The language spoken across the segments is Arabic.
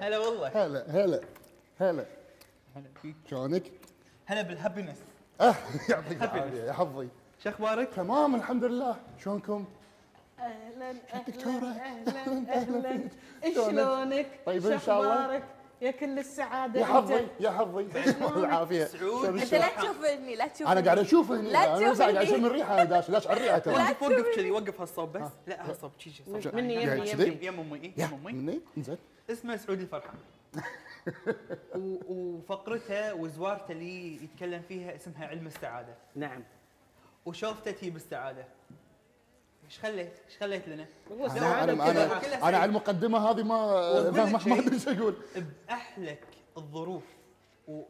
هلا والله. هلا هلا هلا. هلا فيك. شلونك؟ هلا بالهابينس آه يعطيك العافية يا حظي. شو أخبارك؟ تمام الحمد لله. شلونكم؟ أهلا دكتورة. أهلا أهلا فيك. شلونك؟ طيب إن شاء الله. يا كل السعادة يا. حظي يا حظي. العافيه سعود. شلون أنت؟ لا تشوفني لا تشوفني أنا قاعد أشوف هني لا أنا بس قاعد. أشم الريحة أنا داش. داش على الريحة ترى. وقف وقف كذي وقف هالصوب بس لا هالصوب شي مني يمي كذي؟ يمي يم امي يم امي مني. انزين. اسمه سعود الفرحان و- وفقرته وزوارته اللي يتكلم فيها اسمها علم السعاده نعم. وشوفته تجيب السعاده إيش خليت؟ إيش خليت لنا؟ هو أنا أنا أنا, أنا. على المقدمة هذه ما ما ما-. أدري إيش أقول. بأحلك الظروف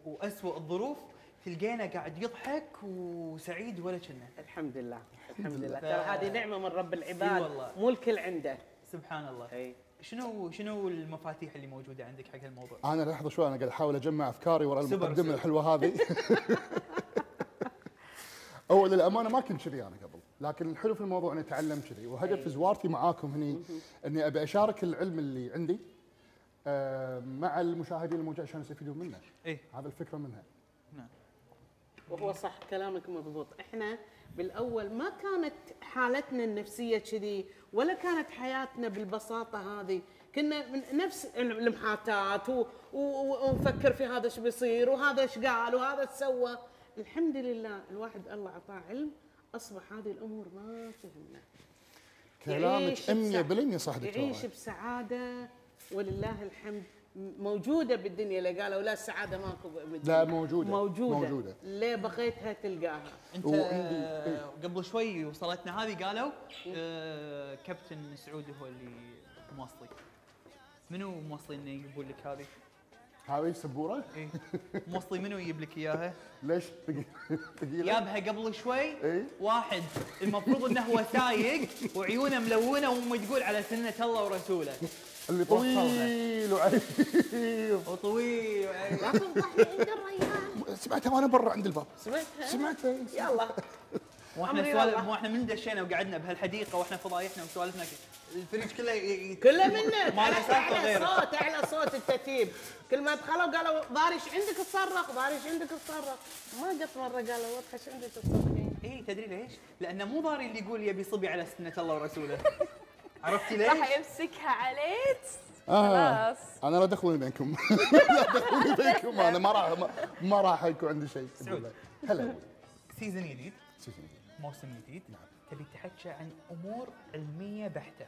واسوء الظروف تلقينا قاعد يضحك وسعيد ولا كنا. الحمد لله. الحمد لله. ترى هذه نعمة من رب العباد. والله. مو الكل عنده. سبحان الله. إي. شنو شنو المفاتيح اللي موجودة عندك حق هالموضوع؟ أنا لحظه شوي أنا قاعد أحاول أجمع أفكاري ورا المقدمة. الحلوة هذه. أول للأمانة ما كنت كذي أنا قبل لكن الحلو في الموضوع إني أتعلم كذي وهدف زوارتي معاكم هني إني أبي أشارك العلم اللي عندي آه، مع المشاهدين الموجودين عشان يستفيدون منه. إيه. هذا الفكرة منها. نعم. وهو صح كلامك مضبوط. إحنا بالأول ما كانت حالتنا النفسية كذي ولا كانت حياتنا بالبساطة هذه. كنا من نفس المحاتات ونفكر في هذا إيش بيصير وهذا إيش قال وهذا إيش سوى. الحمد لله الواحد الله أعطاه علم أصبح هذه الأمور ما تهمنا. يعيش كلامك 100% بسع- صح يعيش دكتوره بسعادة ولله الحمد. موجودة بالدنيا اللي قالوا لا السعادة ماكو بالدنيا لا، موجودة. موجودة موجودة. ليه بغيتها تلقاها انت وعندي- آه، قبل شوي وصلتنا هذه قالوا آه، كابتن سعود هو اللي موصلي منو موصلي إنه يجيبون لك هذه؟ هذه سبورة إيه موصلي منو يجيب لك إياها؟ ليش ثقيل- ثقيله جابها قبل شوي إيه. واحد المفروض إنه هو سايق وعيونه ملونة وأمه تقول على سنة الله ورسوله اللي. طويل. وعريض وطويل. لا تفضحني عند الريان سمعتها وأنا برا عند الباب. سمعتها؟ سمعتها. يلا. وإحنا سوالف والله. مو إحنا من دشينا وقعدنا بهالحديقة وإحنا فضايحنا وسوالفنا الفريج كله ي- كله منه. ما له سالفة على غيره. صوت على صوت التتيب. كل ما دخلوا قالوا ضاري إيش عندك تصرخ ضاري إيش عندك تصرخ. ما قط مرة قالوا واضح إيش عندك تصرخين اي تدري ليش؟ لأنه مو ضاري اللي يقول يبي صبي على سنة الله ورسوله. عرفتي ليش؟ راح يمسكها عليك. آه. خلاص. أنا لا دخلوني بينكم. لا دخلوني بينكم. أنا ما راح ما- ما راح يكون عندي شيء. سعود. هلا. season جديد. season. موسم جديد. تبي تحكي عن أمور علمية بحتة.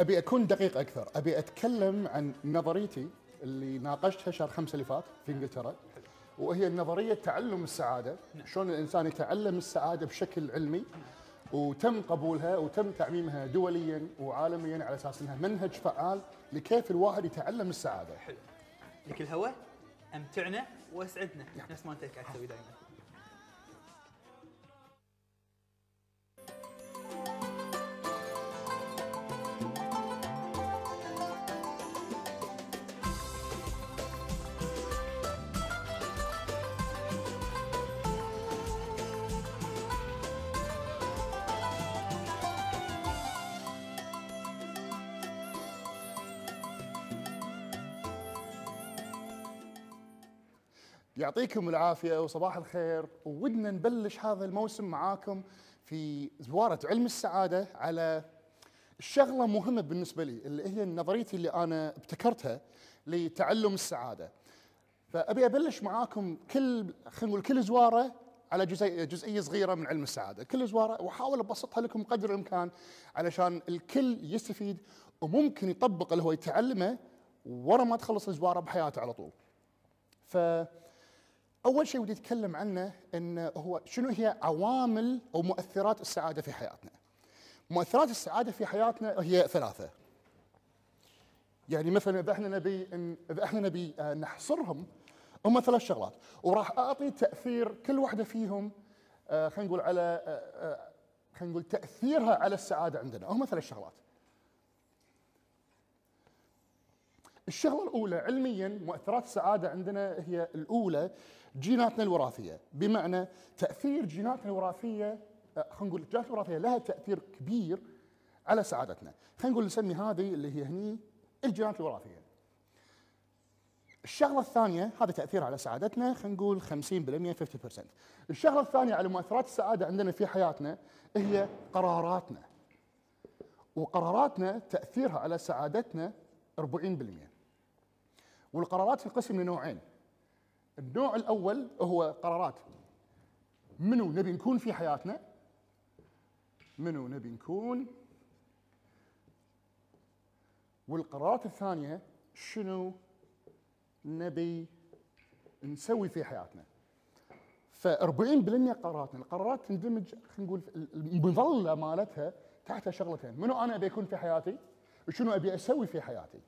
أبي أكون دقيق أكثر. أبي أتكلم عن نظريتي اللي ناقشتها شهر خمسة اللي فات في إنجلترا. وهي نظرية تعلم السعادة. شلون الإنسان يتعلم السعادة بشكل علمي. وتم قبولها وتم تعميمها دوليا وعالميا على أساس إنها منهج فعال لكيف الواحد يتعلم السعادة. لك الهوى أمتعنا وأسعدنا. نفس ما أنت قاعد تسوي دائما. يعطيكم العافية وصباح الخير. ودنا نبلش هذا الموسم معاكم في زوارة علم السعادة على الشغلة مهمة بالنسبة لي اللي هي نظريتي اللي أنا ابتكرتها لتعلم السعادة. فأبي أبلش معاكم كل خلينا نقول كل زوارة على جزئية, جزئية صغيرة من علم السعادة. كل زوارة وأحاول أبسطها لكم قدر الإمكان علشان الكل يستفيد وممكن يطبق اللي هو يتعلمه ورا ما تخلص الزوارة بحياته على طول. ف أول شيء ودي أتكلم عنه إن هو شنو هي عوامل أو مؤثرات السعادة في حياتنا. مؤثرات السعادة في حياتنا هي ثلاثة. يعني مثلا إذا إحنا نبي إن إذا إحنا نبي آه، نحصرهم هم ثلاث شغلات وراح أعطي تأثير كل واحدة فيهم آه، خلينا نقول على آه، خلينا نقول تأثيرها على السعادة عندنا هم ثلاث شغلات. الشغلة الأولى علميا مؤثرات السعادة عندنا هي الأولى جيناتنا الوراثية. بمعنى تأثير جيناتنا الوراثية آه، خلينا نقول الجينات الوراثية لها تأثير كبير على سعادتنا. خلينا نقول نسمي هذه اللي هي هني الجينات الوراثية. الشغلة الثانية هذا تأثير على سعادتنا خلينا نقول 50% 50% الشغلة الثانية على مؤثرات السعادة عندنا في حياتنا هي قراراتنا. وقراراتنا تأثيرها على سعادتنا 40% والقرارات تنقسم لنوعين. النوع الأول هو قرارات. منو نبي نكون في حياتنا؟ منو نبي نكون؟ والقرارات الثانية شنو نبي نسوي في حياتنا؟ ف 40% قراراتنا. القرارات تندمج خلينا نقول المظلة مالتها تحت شغلتين. منو أنا أبي أكون في حياتي؟ وشنو أبي أسوي في حياتي؟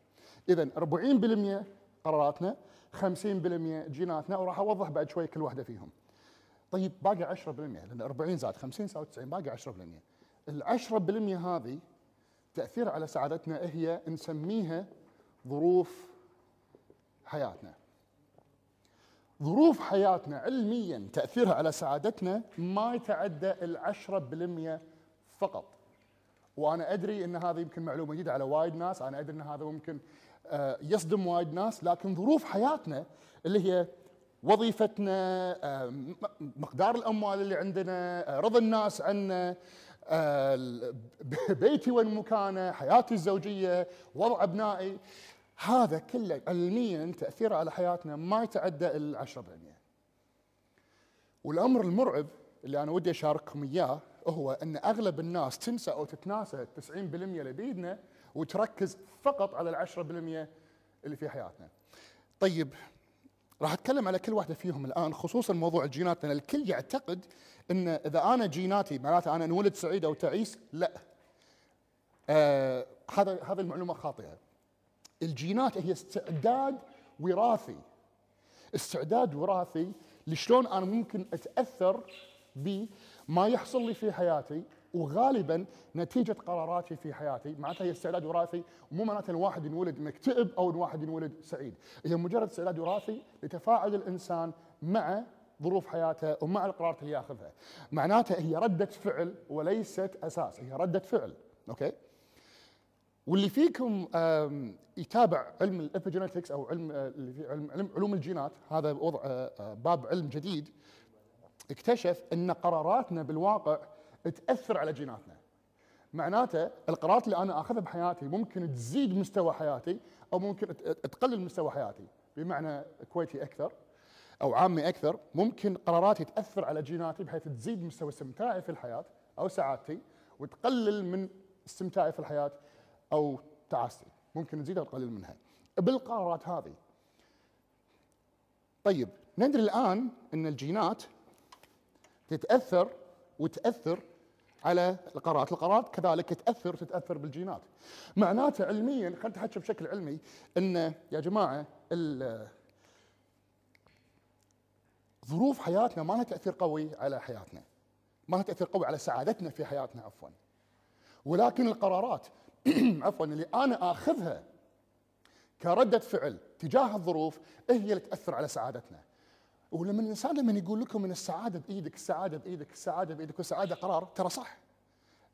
اذا 40% قراراتنا 50% جيناتنا وراح أوضح بعد شوي كل واحدة فيهم. طيب باقي 10% لأن 40 زائد 50 يساوي 90 باقي 10% ال 10% هذه تأثير على سعادتنا هي نسميها ظروف حياتنا. ظروف حياتنا علميا تأثيرها على سعادتنا ما يتعدى ال 10% فقط. وأنا أدري إن هذا يمكن معلومة جديدة على وايد ناس أنا أدري إن هذا ممكن يصدم وايد ناس لكن ظروف حياتنا اللي هي وظيفتنا آه، مقدار الأموال اللي عندنا آه، رضا الناس عنا آه، بيتي وين مكانه حياتي الزوجية وضع أبنائي. هذا كله علميا تأثيره على حياتنا ما يتعدى ال 10% والأمر المرعب اللي أنا ودي أشارككم إياه هو إن أغلب الناس تنسى أو تتناسى 90% اللي بيدنا وتركز فقط على ال 10% اللي في حياتنا. طيب راح أتكلم على كل واحدة فيهم الآن خصوصا موضوع الجينات لأن الكل يعتقد إن إذا أنا جيناتي معناته أنا انولد سعيد أو تعيس لا. آه هذا هذه المعلومة خاطئة. الجينات هي استعداد وراثي استعداد وراثي لشلون أنا ممكن أتأثر بما يحصل لي في حياتي وغالبا نتيجة قراراتي في حياتي معناتها هي استعداد وراثي ومو معناتها الواحد ينولد مكتئب أو الواحد ينولد سعيد. هي مجرد استعداد وراثي لتفاعل الإنسان مع ظروف حياته ومع القرارات اللي ياخذها. معناتها هي ردة فعل وليست أساس هي ردة فعل أوكي؟ واللي فيكم يتابع علم الإبيجينيتكس أو علم آه، علم علم علوم الجينات هذا وضع آه، آه، باب علم جديد اكتشف أن قراراتنا بالواقع تأثر على جيناتنا. معناته القرارات اللي أنا أخذها بحياتي ممكن تزيد مستوى حياتي أو ممكن تقلل مستوى حياتي. بمعنى كويتي أكثر أو عامي أكثر ممكن قراراتي تأثر على جيناتي بحيث تزيد مستوى استمتاعي في الحياة أو سعادتي وتقلل من استمتاعي في الحياة أو تعاستي ممكن نزيد أو نقلل منها. بالقرارات هذه. طيب ندري الآن إن الجينات تتأثر وتأثر على القرارات، القرارات كذلك تاثر تتأثر بالجينات. معناته علميا خلينا نتحكى بشكل علمي إن يا جماعة ظروف حياتنا ما لها تأثير قوي على حياتنا. ما لها تأثير قوي على سعادتنا في حياتنا عفوا. ولكن القرارات عفوا اللي أنا آخذها كردة فعل تجاه الظروف هي اللي تأثر على سعادتنا. ولما الإنسان لما يقول لكم إن السعادة بإيدك، السعادة بإيدك، السعادة بإيدك والسعادة قرار ترى صح.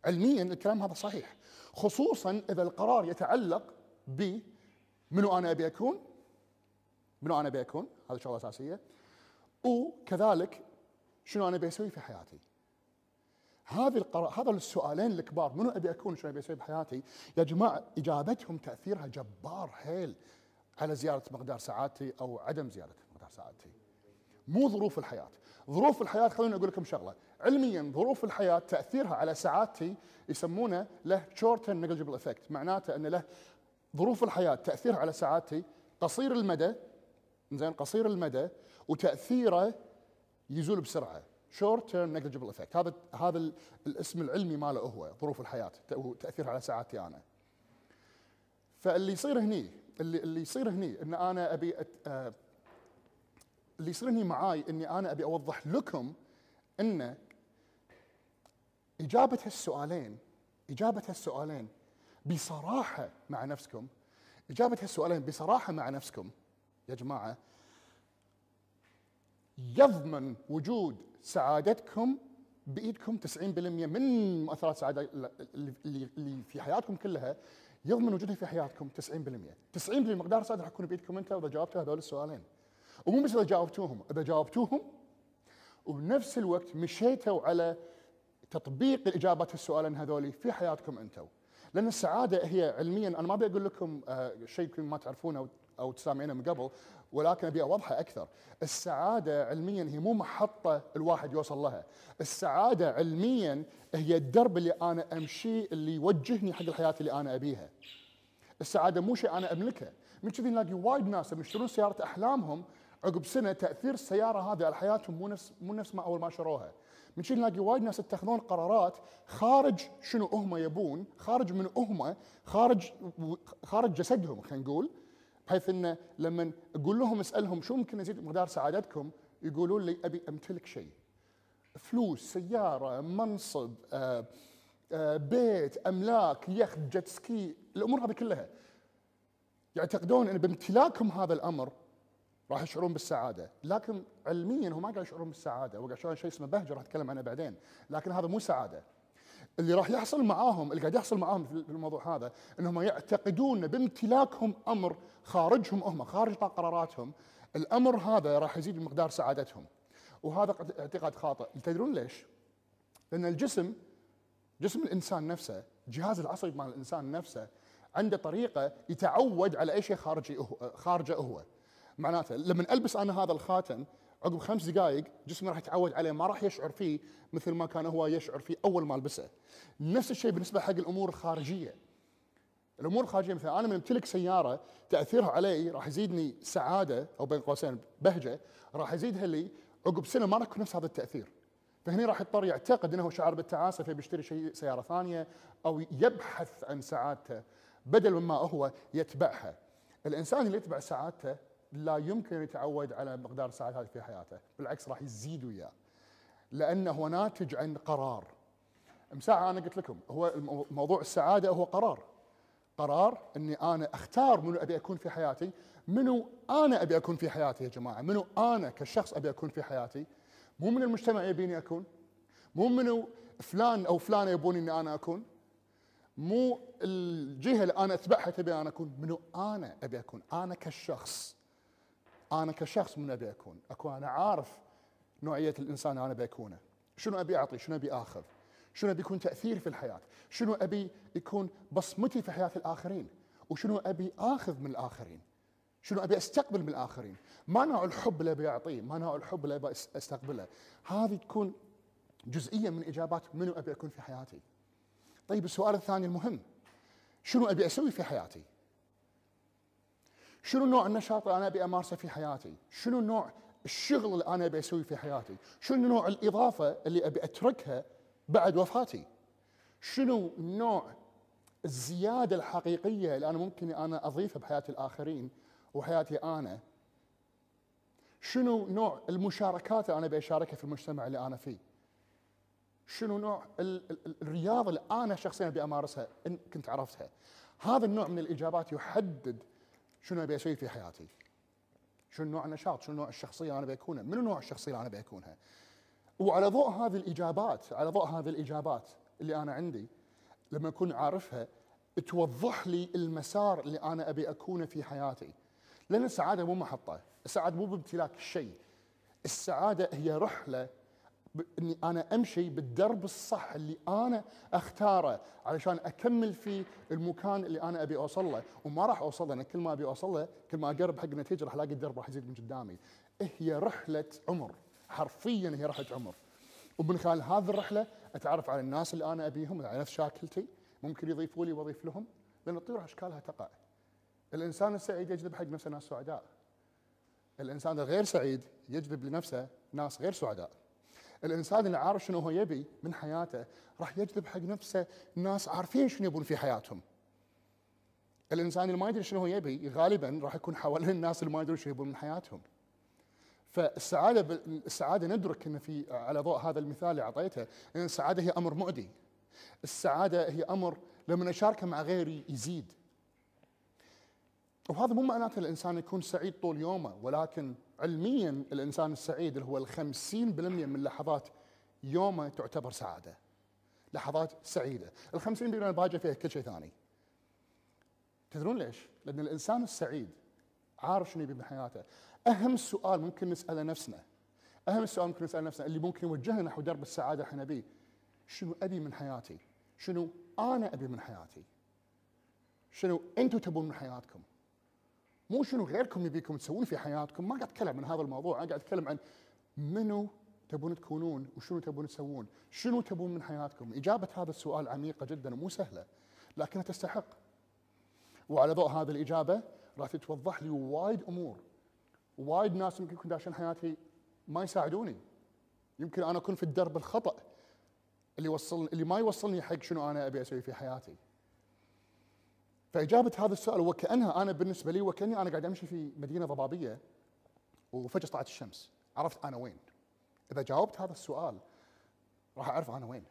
علميا الكلام هذا صحيح. خصوصا إذا القرار يتعلق ب منو أنا أبي أكون؟ منو أنا أبي أكون؟ هذه شغلة أساسية. وكذلك شنو أنا أبي أسوي في حياتي؟ هذه القرار هذا السؤالين الكبار منو أبي أكون شنو أبي أسوي بحياتي؟ يا جماعة إجابتهم تأثيرها جبار حيل على زياده مقدار سعادتي أو عدم زياده مقدار سعادتي. مو ظروف الحياة، ظروف الحياة خلوني أقول لكم شغلة، علميا ظروف الحياة تأثيرها على سعادتي يسمونه له short term negligible effect، معناته أن له ظروف الحياة تاثيرها على سعادتي قصير المدى زين قصير المدى وتأثيره يزول بسرعة. short term negligible effect هذا هذا ال- الاسم العلمي ماله هو ظروف الحياة وتاثيرها على سعادتي أنا. فاللي يصير هني اللي اللي يصير هني إن أنا أبي. آه، اللي يصير هني معاي إني أنا أبي أوضح لكم إن إجابة هالسؤالين إجابة هالسؤالين بصراحة مع نفسكم إجابة هالسؤالين بصراحة مع نفسكم يا جماعة يضمن وجود سعادتكم بإيدكم 90% من مؤثرات السعادة اللي في حياتكم كلها يضمن وجودها في حياتكم 90% 90% مقدار السعاده راح يكون بإيدكم أنت اذا جاوبتوا هذول السؤالين. ومو بس إذا جاوبتوهم إذا جاوبتوهم وبنفس الوقت مشيتوا على تطبيق الاجابات السؤالين هذول في حياتكم أنتم لأن السعادة هي علميا أنا ما أبي أقول لكم آه، شيء يمكن ما تعرفونه أو تسامعينه من قبل ولكن أبي أوضحه أكثر. السعادة علميا هي مو محطة الواحد يوصل لها. السعادة علميا هي الدرب اللي أنا امشيه اللي يوجهني حق الحياة اللي أنا أبيها. السعادة مو شيء أنا أملكه. من كذي نلاقي وايد ناس يشترون سيارة أحلامهم عقب سنة تأثير السيارة هذه على حياتهم مو نفس مو نفس ما أول ما شروها. من كذي نلاقي وايد ناس يتخذون قرارات خارج شنو هم يبون خارج من هم خارج خارج جسدهم خلينا نقول. بحيث انه لما أقول لهم أسألهم شو ممكن أزيد مقدار سعادتكم يقولون لي أبي أمتلك شيء. فلوس سيارة منصب آآ آآ بيت أملاك يخت جت سكي الأمور هذه كلها. يعتقدون إن بامتلاكهم هذا الأمر راح يشعرون بالسعادة، لكن علميا هم ما قاعد يشعرون بالسعادة، وقاعد يشعرون شيء اسمه بهجة راح أتكلم عنه بعدين، لكن هذا مو سعادة. اللي راح يحصل معاهم اللي قاعد يحصل معاهم في الموضوع هذا إنهم يعتقدون بامتلاكهم أمر خارجهم هم خارج قراراتهم. الأمر هذا راح يزيد مقدار سعادتهم. وهذا اعتقاد خاطئ. تدرون ليش؟ لأن الجسم جسم الإنسان نفسه الجهاز العصبي مال الإنسان نفسه عنده طريقة يتعود على أي شيء خارجي هو خارجه هو. معناته لما ألبس أنا هذا الخاتم عقب خمس دقائق جسمي راح يتعود عليه ما راح يشعر فيه مثل ما كان هو يشعر فيه أول ما ألبسه. نفس الشيء بالنسبة حق الأمور الخارجية. الأمور الخارجية مثلا أنا من امتلك سيارة تأثيرها علي راح يزيدني سعادة أو بين قوسين بهجة راح يزيدها لي عقب سنة ما راح يكون نفس هذا التأثير. فهني راح يضطر يعتقد إنه شعار بالتعاسة فبيشتري شيء سيارة ثانية أو يبحث عن سعادته بدل مما هو يتبعها. الإنسان اللي يتبع سعادته لا يمكن يتعود على مقدار السعادة هذه في حياته بالعكس راح يزيد وياه. لأنه هو ناتج عن قرار. مساعة أنا قلت لكم هو موضوع السعادة هو قرار. قرار إني أنا أختار منو أبي أكون في حياتي منو أنا أبي أكون في حياتي يا جماعة منو أنا كشخص أبي أكون في حياتي. مو من المجتمع يبيني أكون مو منو فلان أو فلانة يبوني إني أنا أكون مو الجهة اللي أنا أتبعها تبي أنا أكون منو أنا أبي أكون أنا كشخص. أنا كشخص من أبي أكون. اكون أنا عارف نوعية الإنسان أنا ابي اكونه شنو أبي أعطي؟ شنو أبي آخذ؟ شنو أبي يكون تاثيري في الحياة؟ شنو أبي يكون بصمتي في حياة الآخرين؟ وشنو أبي آخذ من الآخرين؟ شنو أبي أستقبل من الآخرين؟ ما نوع الحب اللي أبي أعطيه ما نوع الحب اللي أبي أستقبله. هذه تكون جزئية من إجابات منو أبي أكون في حياتي. طيب السؤال الثاني المهم شنو أبي أسوي في حياتي؟ شنو نوع النشاط اللي أنا أبي أمارسه في حياتي؟ شنو نوع الشغل اللي أنا أبي أسويه في حياتي؟ شنو نوع الإضافة اللي أبي أتركها بعد وفاتي؟ شنو نوع الزيادة الحقيقية اللي أنا ممكن أنا أضيفها بحياه الآخرين وحياتي أنا؟ شنو نوع المشاركات اللي أنا أبي أشاركها في المجتمع اللي أنا فيه؟ شنو نوع الرياضة اللي أنا شخصيا أبي أمارسها إن كنت عرفتها؟ هذا النوع من الإجابات يحدد شنو أبي أسوي في حياتي؟ شنو نوع النشاط؟ شنو نوع الشخصية اللي أنا بكونها؟ منو نوع الشخصية اللي أنا بكونها؟ وعلى ضوء هذه الإجابات، على ضوء هذه الإجابات اللي أنا عندي لما أكون عارفها توضح لي المسار اللي أنا أبي أكونه في حياتي. لأن السعادة مو محطة، السعادة مو بامتلاك الشيء. السعادة هي رحلة اني أنا أمشي بالدرب الصح اللي أنا أختاره علشان أكمل في المكان اللي أنا أبي أوصل له. وما راح أوصل له أنا كل ما أبي أوصل له كل ما أقرب حق النتيجة راح ألاقي الدرب راح يزيد من قدامي. هي رحلة عمر حرفيا هي رحلة عمر. ومن خلال هذه الرحلة أتعرف على الناس اللي أنا أبيهم على نفس شاكلتي. ممكن يضيفوا لي وأضيف لهم لأن الطيور أشكالها تقع. الإنسان السعيد يجذب حق نفسه ناس سعداء. الإنسان الغير سعيد يجذب لنفسه ناس غير سعداء. الإنسان اللي عارف شنو هو يبي من حياته راح يجذب حق نفسه ناس عارفين شنو يبون في حياتهم. الإنسان اللي ما يدري شنو هو يبي غالبا راح يكون حوالين الناس اللي ما يدرون شنو يبون من حياتهم. فالسعادة السعادة ندرك ان في على ضوء هذا المثال اللي أعطيته إن السعادة هي أمر معدي. السعادة هي أمر لما اشاركه مع غيري يزيد. وهذا مو معناته الإنسان يكون سعيد طول يومه ولكن علميا الإنسان السعيد اللي هو ال 50% من لحظات يومه تعتبر سعادة. لحظات سعيدة، ال 50% الباقيه فيها كل شيء ثاني. تدرون ليش؟ لأن الإنسان السعيد عارف شنو يبي من حياته أهم سؤال ممكن نسأله نفسنا أهم سؤال ممكن نسأله نفسنا اللي ممكن يوجهنا نحو درب السعادة إحنا بيه شنو أبي من حياتي؟ شنو أنا أبي من حياتي؟ شنو أنتم تبون من حياتكم؟ مو شنو غيركم يبيكم تسوون في حياتكم ما قاعد أتكلم عن هذا الموضوع أنا قاعد أتكلم عن منو تبون تكونون وشنو تبون تسوون. شنو تبون من حياتكم؟ إجابة هذا السؤال عميقة جدا ومو سهلة لكنها تستحق. وعلى ضوء هذه الإجابة راح تتوضح لي وايد أمور. وايد ناس يمكن يكون داشين حياتي ما يساعدوني. يمكن أنا أكون في الدرب الخطأ اللي يوصل اللي ما يوصلني حق شنو أنا أبي أسوي في حياتي. فإجابة هذا السؤال وكأنها أنا بالنسبة لي وكأني أنا قاعد أمشي في مدينة ضبابية وفجأة طلعت الشمس. عرفت أنا وين. إذا جاوبت هذا السؤال راح أعرف أنا وين.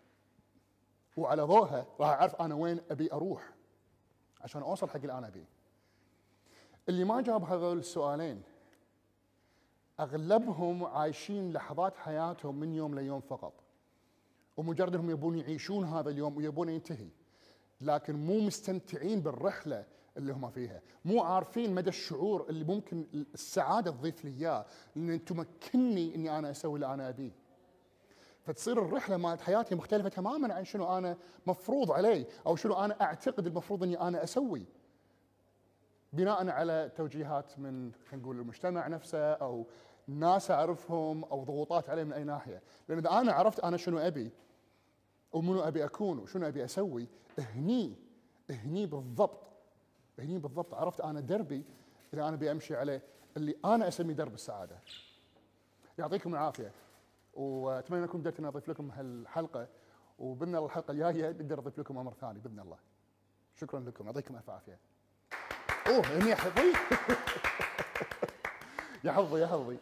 وعلى ضوءها راح أعرف أنا وين أبي أروح عشان أوصل حق اللي أنا أبيه. اللي ما جاوب هذول السؤالين أغلبهم عايشين لحظات حياتهم من يوم ليوم فقط. ومجرد انهم يبون يعيشون هذا اليوم ويبون ينتهي. لكن مو مستمتعين بالرحلة اللي هم فيها. مو عارفين مدى الشعور اللي ممكن السعادة تضيف لي إياه لأن تمكنني إني أنا أسوي اللي أنا أبيه. فتصير الرحلة مالت حياتي مختلفة تماما عن شنو أنا مفروض علي أو شنو أنا أعتقد المفروض إني أنا أسوي. بناء على توجيهات من خلينا نقول المجتمع نفسه أو ناس أعرفهم أو ضغوطات علي من أي ناحية. لأن إذا أنا عرفت أنا شنو أبي ومنو أبي أكون وشنو أبي أسوي؟ هني هني بالضبط هني بالضبط. عرفت؟ أنا دربي اللي أنا أبي أمشي عليه. اللي أنا اسميه درب السعادة. يعطيكم العافية. وأتمنى أنكم قدرت اني أضيف لكم هالحلقة. وبإذن الله الحلقة الجاية بقدر أضيف لكم أمر ثاني بإذن الله. شكرا لكم. يعطيكم ألف عافية. أوه هني حظي. يا حظي يا حظي.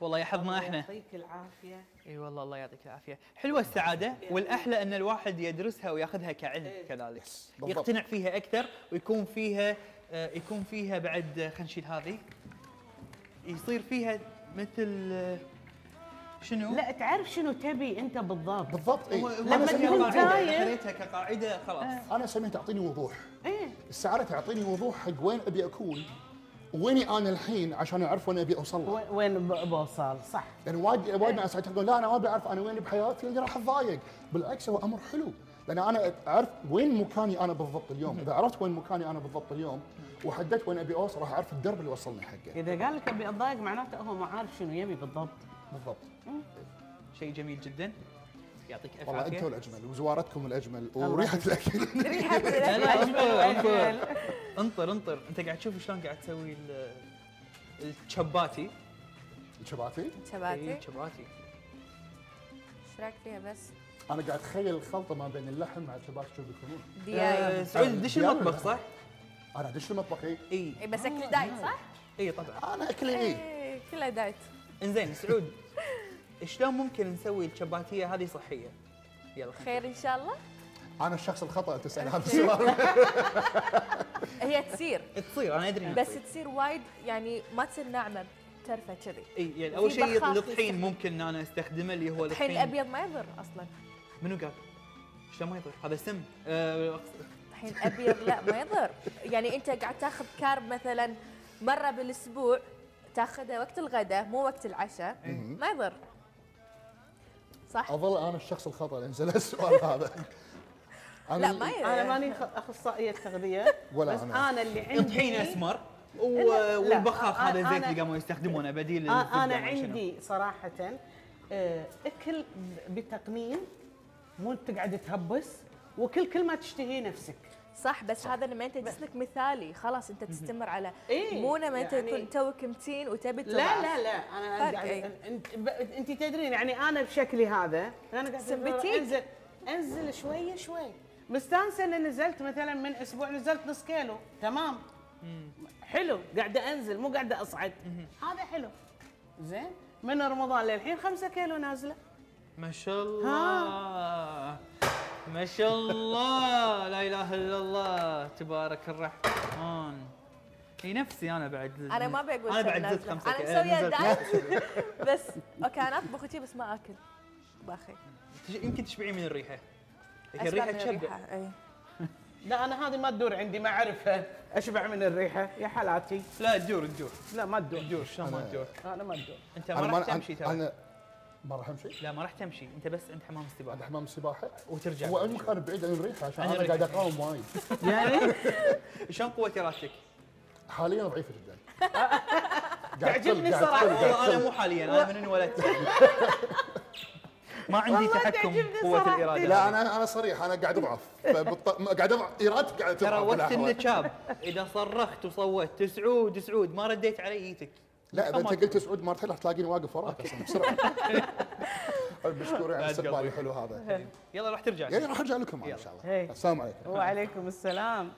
والله يا حظنا إحنا. يعطيك العافية. إي والله الله يعطيك العافية. حلوة السعادة والأحلى أن الواحد يدرسها وياخذها كعلم كذلك. بالضبط. يقتنع فيها أكثر ويكون فيها آه، يكون فيها بعد آه، خلينا نشيل هذه. يصير فيها مثل آه، شنو؟ لا تعرف شنو تبي أنت بالضبط. بالضبط أنا لما تكون تايه. خليتها كقاعدة خلاص. أنا اسميها تعطيني وضوح. إيه. السعادة تعطيني وضوح حق وين أبي أكون. ويني أنا الحين عشان أعرف وين أبي أوصل له؟ وين بوصل؟ صح. يعني وايد وايد ناس يقولون لا أنا ما أبي أعرف أنا وين بحياتي لاني راح أتضايق. بالعكس هو أمر حلو. لأن أنا أعرف وين مكاني أنا بالضبط اليوم. إذا عرفت وين مكاني أنا بالضبط اليوم وحددت وين أبي أوصل راح أعرف الدرب اللي وصلني حقه. إذا قال لك أبي أتضايق معناته هو ما عارف شنو يبي بالضبط. بالضبط. شيء جميل جدا. يعطيك ألف والله أنتم الأجمل وزوارتكم الأجمل وريحة الأكل. ريحة لا لا الأكل. انطر انطر انطر. انت قاعد تشوف شلون قاعد تسوي ال- الشباتي؟ شباتي. اي شباتي. إيش رايك فيها بس؟ أنا قاعد أتخيل الخلطة ما بين اللحم مع الشباتي شو بيكونون. دياي سعود دش المطبخ صح؟ أنا ادش المطبخ اي اي اي بس أكل diet صح؟ اي طبعا. أنا أكلي اي إيه كلها diet. إنزين سعود. شلون ممكن نسوي الشباتية هذه صحية؟ يلا خير إن شاء الله أنا الشخص الخطأ تسأل هذا السؤال هي تصير. تصير أنا أدري بس تصير. تصير وايد يعني ما تصير ناعمة ترفه كذي إي يعني أول شيء الطحين. ممكن إن أنا أستخدمه اللي هو الطحين الأبيض ما يضر أصلا منو قال؟ شلون ما يضر؟ هذا سم آه، الحين الابيض لا ما يضر يعني أنت قاعد تاخذ كارب مثلا مرة بالأسبوع تاخذه وقت الغداء مو وقت العشاء ما يضر صح؟ أظل أنا الشخص الخطأ لأن سال السؤال هذا لا ما أنا ماني أخصائية تغذية ولا بس أنا. أنا اللي عندي طحين أسمر و- لا، والبخاخ أنا- هذا الزيت أنا- اللي قاموا يستخدمونه بديل أنا. عندي صراحة آه، أكل بتقنين مو تقعد تهبس وكل كل ما تشتهيه نفسك صح بس هذا لما أنت جسمك مثالي خلاص أنت تستمر على إيه، مو لما أنت يعني- تكون توك متين وتبي لا. لا لا أنا قاعد إيه. أنت أنت تدرين يعني أنا بشكلي هذا أنا قاعد. انزل انزل شوية شوي. مستانسة إني نزلت مثلا من أسبوع نزلت نص كيلو تمام. حلو قاعدة أنزل مو قاعدة أصعد. هذا حلو. زين من رمضان للحين خمسة كيلو نازلة. ما شاء الله. ما شاء الله لا إله إلا الله تبارك الرحمن. هي نفسي أنا بعد أنا ما بقول أنا بعد زدت. خمسة أنا مسوية. diet. بس okay أنا أطبخ شي بس ما آكل. باخي. يمكن تشبعين من الريحة. هي الريحة تشبع. إي. لا أنا هذه ما تدور عندي ما أعرفها. أشبع من الريحة يا حالاتي. لا تدور تدور. لا ما تدور. تدور شلون ما تدور؟ أنا ما تدور. أنت ما راح تمشي ترى. أنا ما راح أمشي. لا ما راح تمشي. أنت بس عند حمام عند السباحه حمام السباحة؟ وترجع هو مكان بعيد عن الريحة عشان أنا. قاعد أقاوم وايد. يعني؟ شلون قوة إرادتك؟ حاليا ضعيفة جدا. قاعد تعجبني قاعد قاعد والله أنا. مو حاليا أنا من انولدت ما عندي تحكم صراحة. الإرادة. لا أنا أنا صريح أنا قاعد أضعف. فبالط- قاعد أضعف. ارادتي قاعدة ترى تضعف وقت بالأحوال. النشاب إذا صرخت وصوت سعود سعود ما رديت علي ايتك لا إذا أنت قلت سعود مرتين راح تلاقيني واقف وراك. أصلا بسرعة. مشكور الاستقبال تقلبي. الحلو هذا. يلا راح ترجع. يعني راح أرجع لكم. إن يلا. شاء. الله. السلام عليكم. وعليكم السلام.